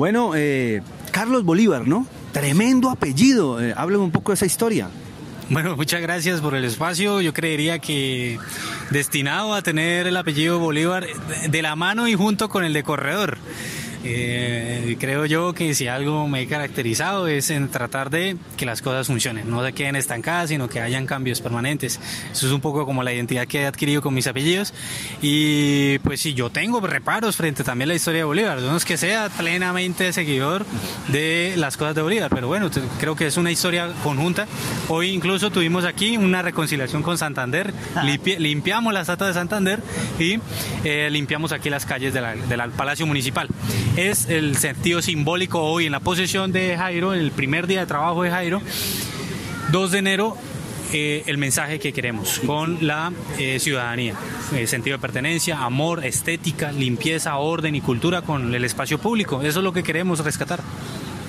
Bueno, eh, Carlos Bolívar, ¿no? Tremendo apellido. Eh, háblame un poco de esa historia. Bueno, muchas gracias por el espacio. Yo creería que destinado a tener el apellido Bolívar de la mano y junto con el de Corredor. Eh, creo yo que si algo me he caracterizado es en tratar de que las cosas funcionen, no se queden estancadas, sino que hayan cambios permanentes. Eso es un poco como la identidad que he adquirido con mis apellidos. Y pues si yo tengo reparos frente también a la historia de Bolívar. No es que sea plenamente seguidor de las cosas de Bolívar, pero bueno, creo que es una historia conjunta. Hoy incluso tuvimos aquí una reconciliación con Santander, ah. limpiamos la estatua de Santander y eh, limpiamos aquí las calles del Palacio Municipal es el sentido simbólico hoy en la posesión de Jairo, en el primer día de trabajo de Jairo, 2 de enero, eh, el mensaje que queremos con la eh, ciudadanía. Eh, sentido de pertenencia, amor, estética, limpieza, orden y cultura con el espacio público. Eso es lo que queremos rescatar.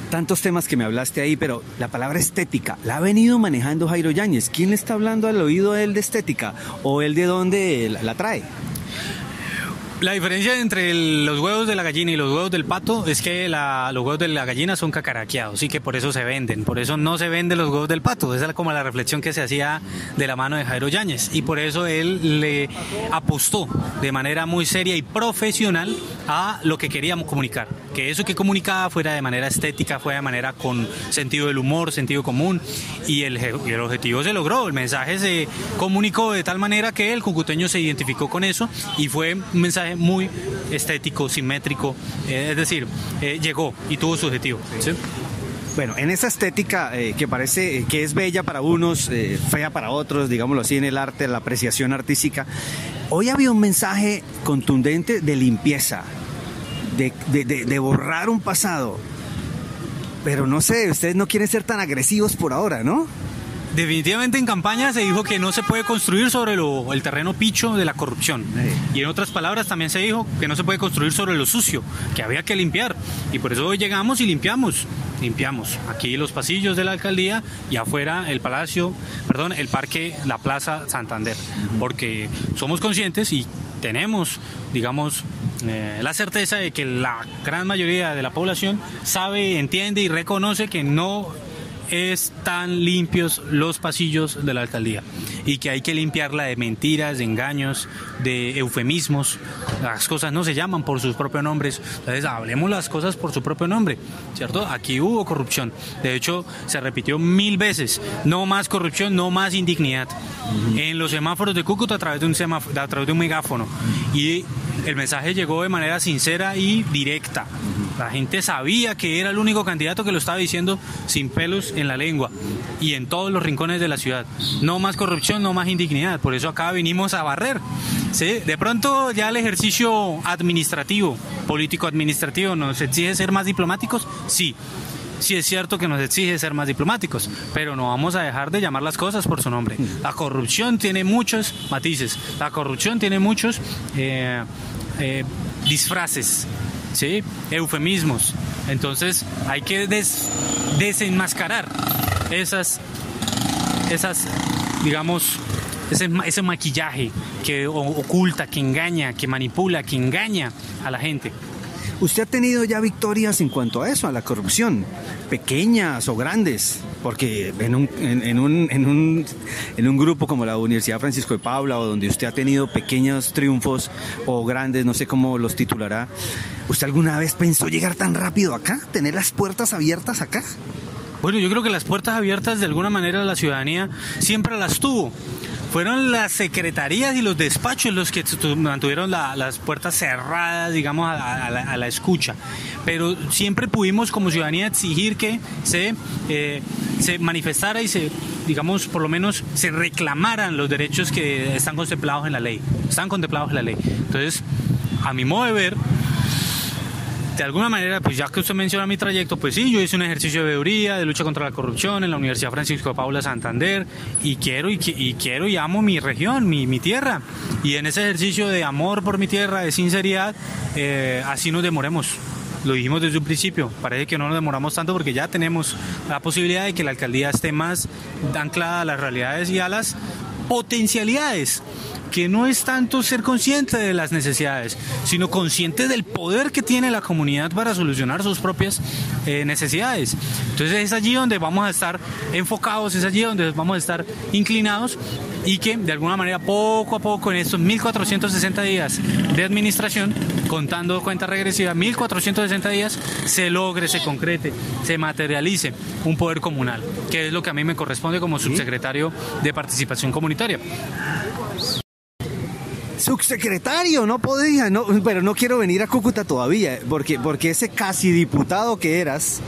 Tantos temas que me hablaste ahí, pero la palabra estética, ¿la ha venido manejando Jairo Yáñez? ¿Quién le está hablando al oído de él de estética? ¿O él de dónde la trae? La diferencia entre los huevos de la gallina y los huevos del pato es que los huevos de la gallina son cacaraqueados y que por eso se venden. Por eso no se venden los huevos del pato. Esa es como la reflexión que se hacía de la mano de Jairo Yáñez. Y por eso él le apostó de manera muy seria y profesional a lo que queríamos comunicar. Que eso que comunicaba fuera de manera estética, fuera de manera con sentido del humor, sentido común. Y el, el objetivo se logró. El mensaje se comunicó de tal manera que el cucuteño se identificó con eso y fue un mensaje muy estético, simétrico, eh, es decir, eh, llegó y tuvo su objetivo. Bueno, en esa estética eh, que parece que es bella para unos, fea para otros, digámoslo así, en el arte, la apreciación artística, hoy había un mensaje contundente de limpieza, de, de borrar un pasado. Pero no sé, ustedes no quieren ser tan agresivos por ahora, ¿no? Definitivamente en campaña se dijo que no se puede construir sobre el terreno picho de la corrupción. Y en otras palabras también se dijo que no se puede construir sobre lo sucio, que había que limpiar. Y por eso hoy llegamos y limpiamos. Limpiamos aquí los pasillos de la alcaldía y afuera el palacio, perdón, el parque, la plaza Santander. Porque somos conscientes y tenemos, digamos, eh, la certeza de que la gran mayoría de la población sabe, entiende y reconoce que no están limpios los pasillos de la alcaldía y que hay que limpiarla de mentiras, de engaños, de eufemismos. Las cosas no se llaman por sus propios nombres. Entonces, hablemos las cosas por su propio nombre, ¿cierto? Aquí hubo corrupción. De hecho, se repitió mil veces. No más corrupción, no más indignidad. En los semáforos de Cúcuta a través de un semáforo, a través de un megáfono. Y el mensaje llegó de manera sincera y directa. La gente sabía que era el único candidato que lo estaba diciendo sin pelos en la lengua y en todos los rincones de la ciudad. No más corrupción, no más indignidad. Por eso acá vinimos a barrer. ¿sí? De pronto ya el ejercicio administrativo, político administrativo, nos exige ser más diplomáticos. Sí, sí es cierto que nos exige ser más diplomáticos, pero no vamos a dejar de llamar las cosas por su nombre. La corrupción tiene muchos matices, la corrupción tiene muchos eh, eh, disfraces. ¿Sí? eufemismos. Entonces hay que desenmascarar esas, esas, digamos, ese, ese maquillaje que oculta, que engaña, que manipula, que engaña a la gente. Usted ha tenido ya victorias en cuanto a eso, a la corrupción, pequeñas o grandes, porque en un, en, un, en, un, en un grupo como la Universidad Francisco de Paula, o donde usted ha tenido pequeños triunfos o grandes, no sé cómo los titulará, ¿usted alguna vez pensó llegar tan rápido acá? ¿Tener las puertas abiertas acá? Bueno, yo creo que las puertas abiertas de alguna manera la ciudadanía siempre las tuvo fueron las secretarías y los despachos los que mantuvieron las puertas cerradas, digamos, a, la, escucha. Pero siempre pudimos como ciudadanía exigir que se, eh, se manifestara y se, digamos, por lo menos se reclamaran los derechos que están contemplados en la ley. Están contemplados en la ley. Entonces, a mi modo de ver, de alguna manera, pues ya que usted menciona mi trayecto, pues sí, yo hice un ejercicio de veeduría, de lucha contra la corrupción en la Universidad Francisco de Paula Santander y quiero y, quiero y amo mi región, mi, tierra. Y en ese ejercicio de amor por mi tierra, de sinceridad, eh, así nos demoremos. Lo dijimos desde un principio, parece que no nos demoramos tanto porque ya tenemos la posibilidad de que la alcaldía esté más anclada a las realidades y a las potencialidades que no es tanto ser consciente de las necesidades, sino consciente del poder que tiene la comunidad para solucionar sus propias eh, necesidades. Entonces es allí donde vamos a estar enfocados, es allí donde vamos a estar inclinados y que de alguna manera poco a poco en estos 1460 días de administración, contando cuenta regresiva, 1460 días, se logre, se concrete, se materialice un poder comunal, que es lo que a mí me corresponde como subsecretario de Participación Comunitaria. Subsecretario, no podía, no, pero no quiero venir a Cúcuta todavía, porque, porque ese casi diputado que eras,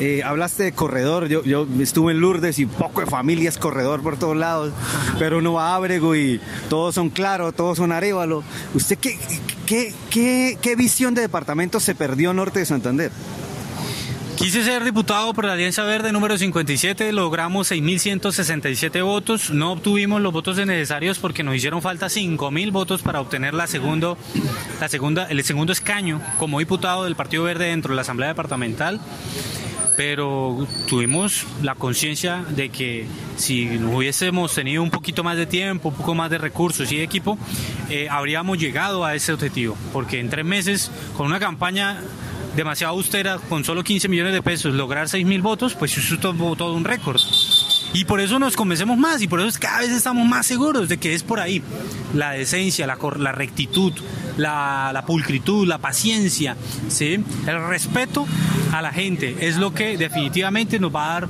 eh, hablaste de corredor, yo, yo estuve en Lourdes y poco de familias corredor por todos lados, pero uno va a todos son claros, todos son arévalo. ¿Usted qué, qué, qué, qué visión de departamento se perdió norte de Santander? Quise ser diputado por la Alianza Verde número 57, logramos 6.167 votos, no obtuvimos los votos necesarios porque nos hicieron falta 5.000 votos para obtener la segundo, la segunda, el segundo escaño como diputado del Partido Verde dentro de la Asamblea Departamental pero tuvimos la conciencia de que si hubiésemos tenido un poquito más de tiempo, un poco más de recursos y equipo, eh, habríamos llegado a ese objetivo, porque en tres meses, con una campaña demasiado austera, con solo 15 millones de pesos, lograr 6 mil votos, pues es todo, un récord. Y por eso nos convencemos más y por eso cada vez estamos más seguros de que es por ahí. La decencia, la, la rectitud, la, la, pulcritud, la paciencia, ¿sí? el respeto a la gente es lo que definitivamente nos va a dar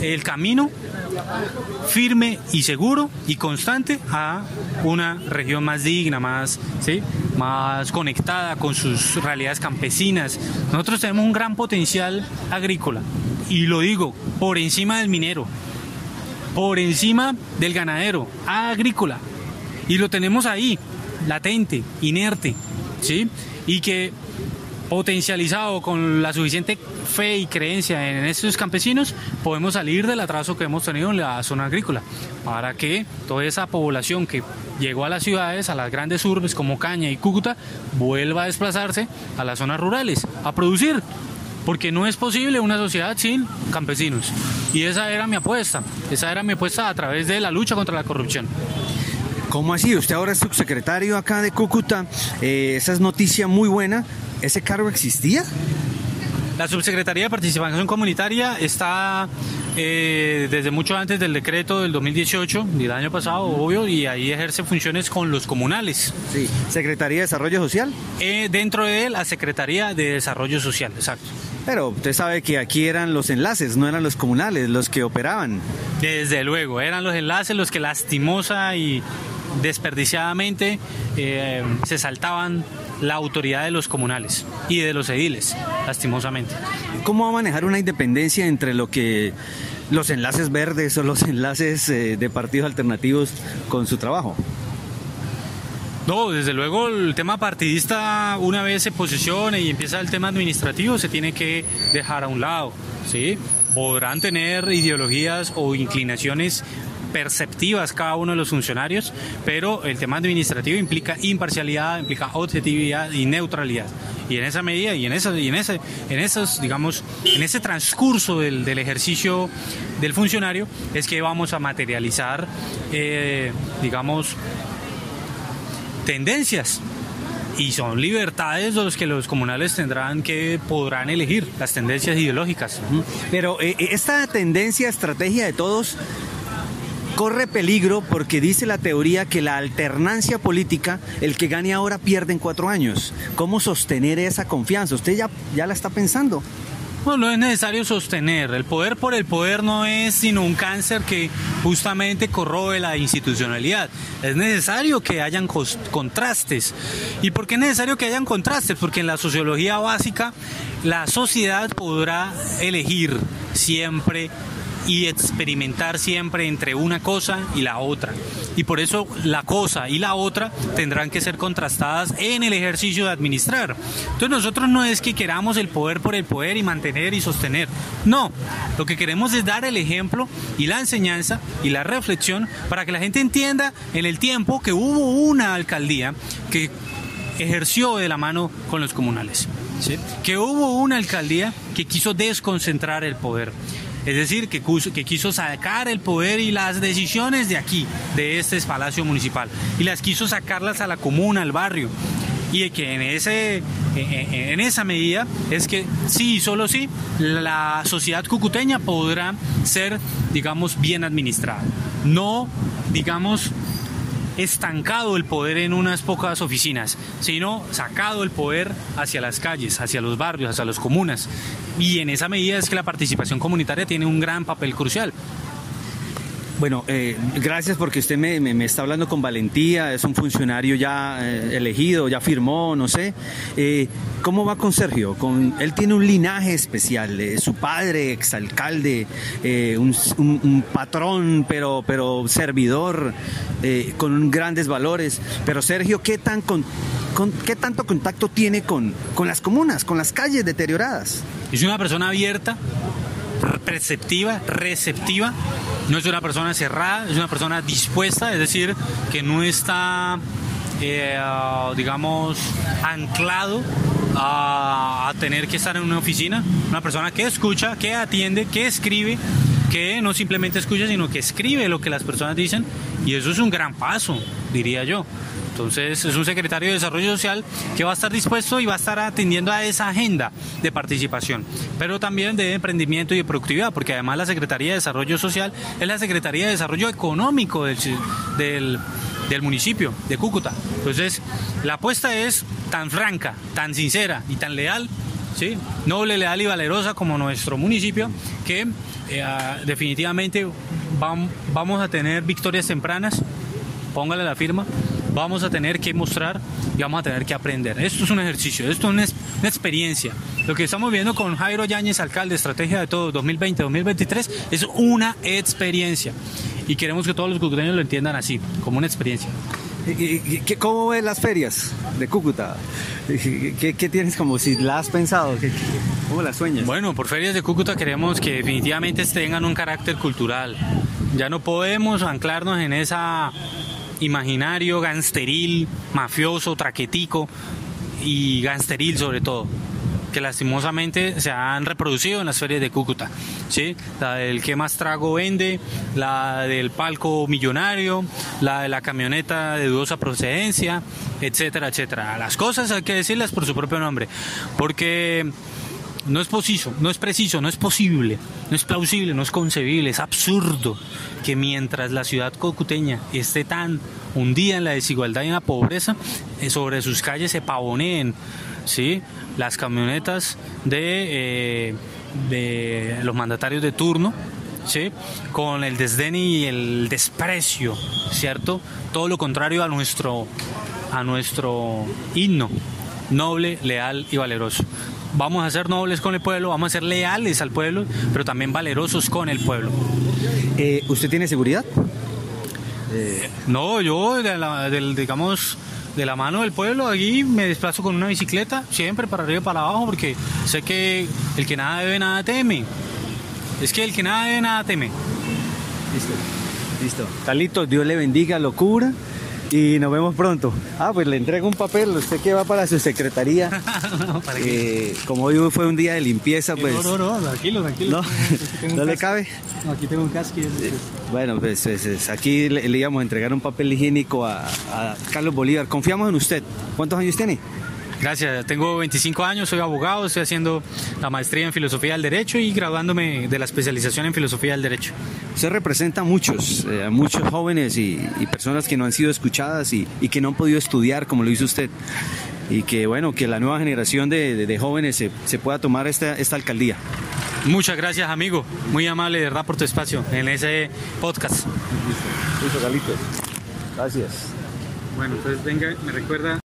el camino firme y seguro y constante a una región más digna, más, ¿sí? Más conectada con sus realidades campesinas. Nosotros tenemos un gran potencial agrícola y lo digo por encima del minero, por encima del ganadero, agrícola. Y lo tenemos ahí, latente, inerte, ¿sí? Y que potencializado con la suficiente fe y creencia en estos campesinos, podemos salir del atraso que hemos tenido en la zona agrícola, para que toda esa población que llegó a las ciudades, a las grandes urbes como Caña y Cúcuta, vuelva a desplazarse a las zonas rurales, a producir, porque no es posible una sociedad sin campesinos. Y esa era mi apuesta, esa era mi apuesta a través de la lucha contra la corrupción. ¿Cómo así? Usted ahora es subsecretario acá de Cúcuta. Eh, esa es noticia muy buena. ¿Ese cargo existía? La Subsecretaría de Participación Comunitaria está eh, desde mucho antes del decreto del 2018, del año pasado, obvio, y ahí ejerce funciones con los comunales. Sí. ¿Secretaría de Desarrollo Social? Eh, dentro de él, la Secretaría de Desarrollo Social, exacto. Pero usted sabe que aquí eran los enlaces, no eran los comunales los que operaban. Desde luego, eran los enlaces los que lastimosa y desperdiciadamente eh, se saltaban la autoridad de los comunales y de los ediles, lastimosamente. ¿Cómo va a manejar una independencia entre lo que los enlaces verdes o los enlaces eh, de partidos alternativos con su trabajo? No, desde luego el tema partidista, una vez se posicione y empieza el tema administrativo, se tiene que dejar a un lado, ¿sí? Podrán tener ideologías o inclinaciones perceptivas cada uno de los funcionarios, pero el tema administrativo implica imparcialidad, implica objetividad y neutralidad. Y en esa medida y en, esa, y en, ese, en esos, digamos, en ese transcurso del, ejercicio del funcionario es que vamos a materializar, eh, digamos, tendencias y son libertades los que los comunales tendrán que podrán elegir las tendencias ideológicas. Pero eh, esta tendencia, estrategia de todos corre peligro porque dice la teoría que la alternancia política, el que gane ahora pierde en cuatro años. ¿Cómo sostener esa confianza? ¿Usted ya, ya la está pensando? No, no es necesario sostener. El poder por el poder no es sino un cáncer que justamente corroe la institucionalidad. Es necesario que hayan contrastes. ¿Y por qué es necesario que hayan contrastes? Porque en la sociología básica la sociedad podrá elegir siempre y experimentar siempre entre una cosa y la otra. Y por eso la cosa y la otra tendrán que ser contrastadas en el ejercicio de administrar. Entonces nosotros no es que queramos el poder por el poder y mantener y sostener. No, lo que queremos es dar el ejemplo y la enseñanza y la reflexión para que la gente entienda en el tiempo que hubo una alcaldía que ejerció de la mano con los comunales. Que hubo una alcaldía que quiso desconcentrar el poder Es decir, que, que quiso sacar el poder y las decisiones de aquí, de este palacio municipal, y las quiso sacarlas a la comuna, al barrio y que en, ese, en esa medida es que sí, solo sí, la sociedad cucuteña podrá ser, digamos, bien administrada. No, digamos, estancado el poder en unas pocas oficinas, sino sacado el poder hacia las calles, hacia los barrios, hacia las comunas. Y en esa medida es que la participación comunitaria tiene un gran papel crucial. Bueno, eh, gracias porque usted me, está hablando con valentía, es un funcionario ya eh, elegido, ya firmó, no sé. Eh, ¿Cómo va con Sergio? Con, él tiene un linaje especial, su padre, exalcalde, un, un, patrón, pero, pero servidor, con grandes valores. Pero Sergio, ¿qué, tan con, ¿qué tanto contacto tiene con, con las comunas, con las calles deterioradas? Es una persona abierta, perceptiva, receptiva. No es una persona cerrada, es una persona dispuesta, es decir, que no está, eh, digamos, anclado a, tener que estar en una oficina. Una persona que escucha, que atiende, que escribe, que no simplemente escucha, sino que escribe lo que las personas dicen. Y eso es un gran paso, diría yo. Entonces es un secretario de Desarrollo Social que va a estar dispuesto y va a estar atendiendo a esa agenda de participación, pero también de emprendimiento y de productividad, porque además la Secretaría de Desarrollo Social es la Secretaría de Desarrollo Económico del, del municipio de Cúcuta. Entonces, la apuesta es tan franca, tan sincera y tan leal, noble, leal y valerosa como nuestro municipio, que eh, definitivamente vamos a tener victorias tempranas, póngale la firma, vamos a tener que mostrar y vamos a tener que aprender. Esto es un ejercicio, esto es una, experiencia. Lo que estamos viendo con Jairo Yáñez, alcalde, Estrategia de Todo 2020-2023, es una experiencia. Y queremos que todos los cucuteños lo entiendan así, como una experiencia. ¿Cómo ven las ferias de Cúcuta? ¿Qué, tienes como si la has pensado? ¿Cómo las sueñas? Bueno, por ferias de Cúcuta queremos que definitivamente tengan un carácter cultural. Ya no podemos anclarnos en esa imaginario gangsteril, mafioso, traquetico y gangsteril sobre todo que lastimosamente se han reproducido en las ferias de Cúcuta. ¿sí? La del que más trago vende, la del palco millonario, la de la camioneta de dudosa procedencia, etcétera, etcétera. Las cosas hay que decirlas por su propio nombre, porque no es preciso, no es preciso, no es posible, no es plausible, no es concebible, es absurdo que mientras la ciudad cocuteña esté tan hundida en la desigualdad y en la pobreza, eh, sobre sus calles se pavoneen ¿sí? las camionetas de, eh, de los mandatarios de turno, ¿sí? con el desdén y el desprecio, ¿cierto? Todo lo contrario a nuestro, a nuestro himno, noble, leal y valeroso vamos a ser nobles con el pueblo, vamos a ser leales al pueblo, pero también valerosos con el pueblo. Eh, ¿Usted tiene seguridad? Eh, no, yo, de la, del, digamos, de la mano del pueblo, aquí me desplazo con una bicicleta, siempre para arriba y para abajo, porque sé que el que nada debe, nada teme. Es que el que nada debe, nada teme. Listo, listo. Talito, Dios le bendiga, locura y nos vemos pronto. Ah, pues le entrego un papel, usted que va para su secretaría. Eh, como hoy fue un día de limpieza, pues... No, no, no, tranquilo, tranquilo. ¿No, le cabe? aquí tengo un casco. Bueno, pues, pues, pues, aquí le, íbamos a entregar un papel higiénico a, a Carlos Bolívar. Confiamos en usted. ¿Cuántos años tiene? Gracias, tengo 25 años, soy abogado, estoy haciendo la maestría en Filosofía del Derecho y graduándome de la especialización en Filosofía del Derecho. Usted representa a muchos, eh, a muchos jóvenes y, personas que no han sido escuchadas y, que no han podido estudiar como lo hizo usted. Y que bueno, que la nueva generación de, jóvenes se, pueda tomar esta, esta alcaldía. Muchas gracias, amigo. Muy amable, de verdad, por tu espacio en ese podcast. Listo, Gracias. Bueno, entonces venga, me recuerda.